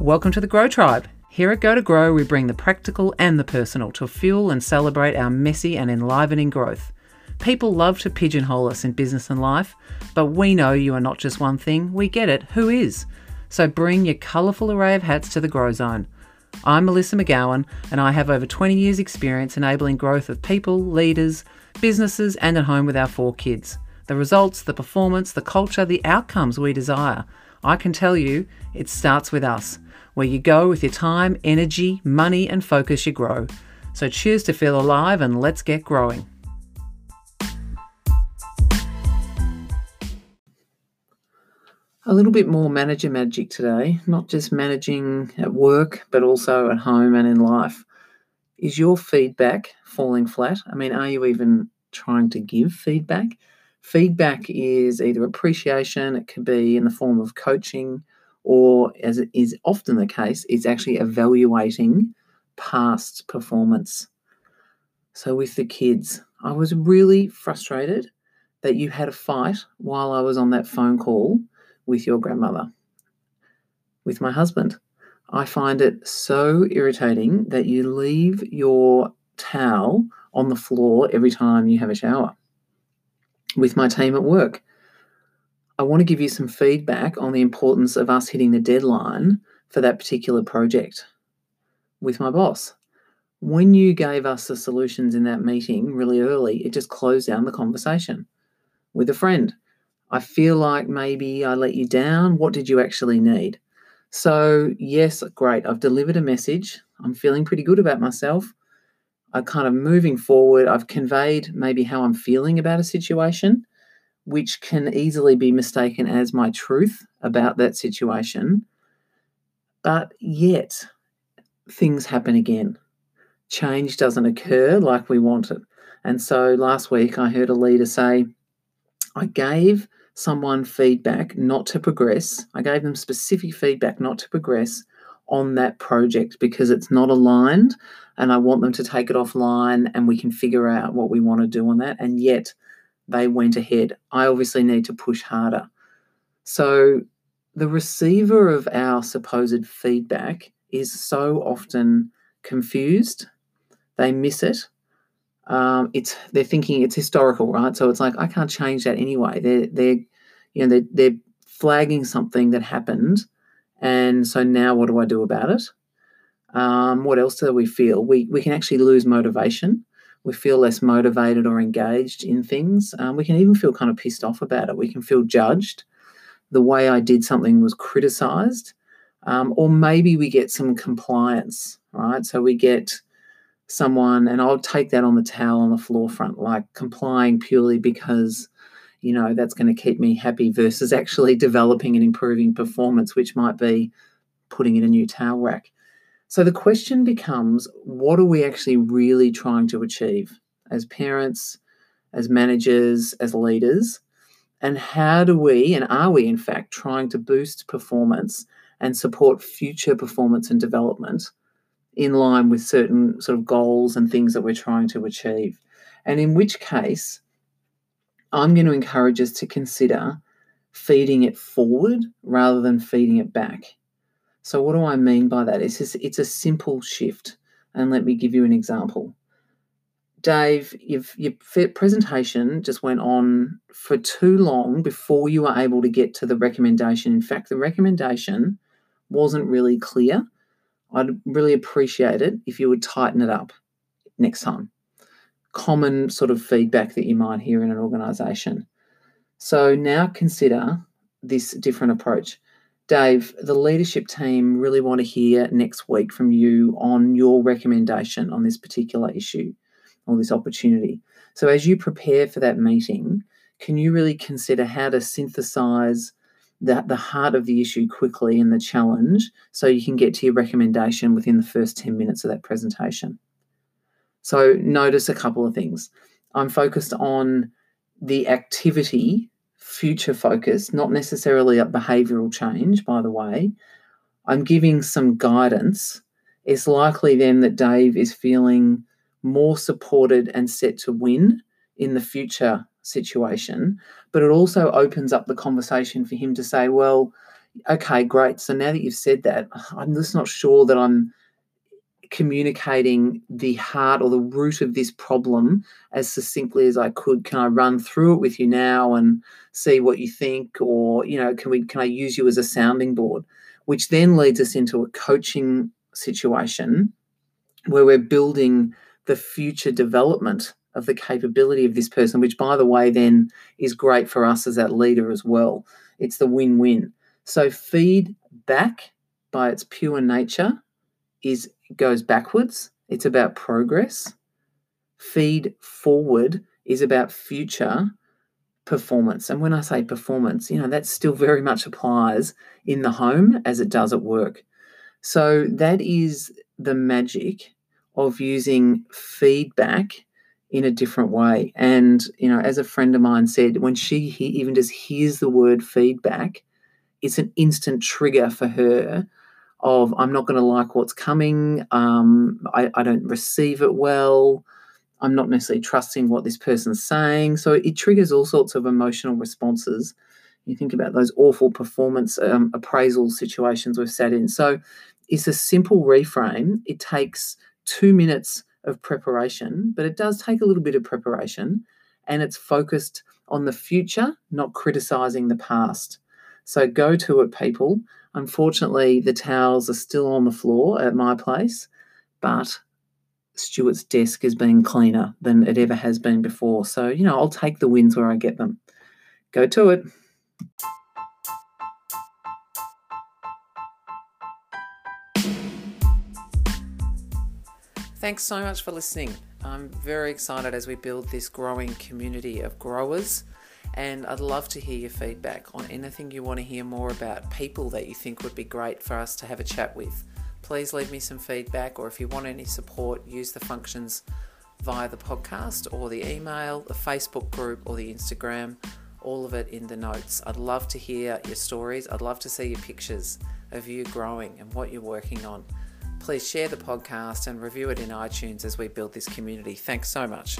Welcome to the Grow Tribe. Here at Go to Grow, we bring the practical and the personal to fuel and celebrate our messy and enlivening growth. People love to pigeonhole us in business and life, but we know you are not just one thing, we get it. Who is? So bring your colourful array of hats to the Grow Zone. I'm Melissa McGowan, and I have over 20 years' experience enabling growth of people, leaders, businesses, and at home with our four kids. The results, the performance, the culture, the outcomes we desire. I can tell you, it starts with us. Where you go with your time, energy, money, and focus, you grow. So choose to feel alive and let's get growing. A little bit more manager magic today, not just managing at work, but also at home and in life. Is your feedback falling flat? I mean, are you even trying to give feedback? Feedback is either appreciation, it could be in the form of coaching, or as is often the case, it's actually evaluating past performance. So, with the kids, I was really frustrated that you had a fight while I was on that phone call with your grandmother, with my husband. I find it so irritating that you leave your towel on the floor every time you have a shower. With my team at work, I want to give you some feedback on the importance of us hitting the deadline for that particular project with my boss. When you gave us the solutions in that meeting really early, it just closed down the conversation. With a friend, I feel like maybe I let you down. What did you actually need? So, yes, great. I've delivered a message. I'm feeling pretty good about myself. I kind of moving forward, I've conveyed maybe how I'm feeling about a situation which can easily be mistaken as my truth about that situation. But yet, things happen again. Change doesn't occur like we want it. And so last week, I heard a leader say, I gave someone feedback not to progress. I gave them specific feedback not to progress on that project because it's not aligned and I want them to take it offline and we can figure out what we want to do on that. And yet, they went ahead. I obviously need to push harder. So the receiver of our supposed feedback is so often confused. They miss it. Um, it's they're thinking it's historical, right? So it's like I can't change that anyway. They're they're you know they're, they're flagging something that happened, and so now what do I do about it? Um, what else do we feel? We we can actually lose motivation we feel less motivated or engaged in things. Um, we can even feel kind of pissed off about it. We can feel judged. The way I did something was criticized. Um, or maybe we get some compliance, right? So we get someone, and I'll take that on the towel on the floor front, like complying purely because, you know, that's going to keep me happy versus actually developing and improving performance, which might be putting in a new towel rack. So the question becomes what are we actually really trying to achieve as parents, as managers, as leaders? And how do we, and are we in fact, trying to boost performance and support future performance and development in line with certain sort of goals and things that we're trying to achieve? And in which case, I'm going to encourage us to consider feeding it forward rather than feeding it back. So what do I mean by that? It's just, it's a simple shift. And let me give you an example. Dave, your presentation just went on for too long before you were able to get to the recommendation. In fact, the recommendation wasn't really clear. I'd really appreciate it if you would tighten it up next time. Common sort of feedback that you might hear in an organization. So now consider this different approach. Dave, the leadership team really want to hear next week from you on your recommendation on this particular issue or this opportunity. So, as you prepare for that meeting, can you really consider how to synthesize the, the heart of the issue quickly and the challenge so you can get to your recommendation within the first 10 minutes of that presentation? So, notice a couple of things. I'm focused on the activity future focus, not necessarily a behavioral change, by the way, I'm giving some guidance, it's likely then that Dave is feeling more supported and set to win in the future situation. But it also opens up the conversation for him to say, well, okay, great. So now that you've said that, I'm just not sure that I'm communicating the heart or the root of this problem as succinctly as I could. Can I run through it with you now and see what you think? Or, you know, can we can I use you as a sounding board? Which then leads us into a coaching situation where we're building the future development of the capability of this person, which by the way then is great for us as that leader as well. It's the win-win. So feedback by its pure nature is goes backwards. It's about progress. Feed forward is about future performance. And when I say performance, you know, that still very much applies in the home as it does at work. So that is the magic of using feedback in a different way. And, you know, as a friend of mine said, when she he, even just hears the word feedback, it's an instant trigger for her of I'm not going to like what's coming. Um, I, I don't receive it well. I'm not necessarily trusting what this person's saying. So it triggers all sorts of emotional responses. You think about those awful performance um, appraisal situations we've sat in. So it's a simple reframe. It takes two minutes of preparation, but it does take a little bit of preparation and it's focused on the future, not criticizing the past. So go to it, people. Unfortunately, the towels are still on the floor at my place, but Stuart's desk has been cleaner than it ever has been before. So, you know, I'll take the wins where I get them. Go to it. Thanks so much for listening. I'm very excited as we build this growing community of growers and I'd love to hear your feedback on anything you want to hear more about, people that you think would be great for us to have a chat with. Please leave me some feedback, or if you want any support, use the functions via the podcast or the email, the Facebook group, or the Instagram. All of it in the notes. I'd love to hear your stories. I'd love to see your pictures of you growing and what you're working on. Please share the podcast and review it in iTunes as we build this community. Thanks so much.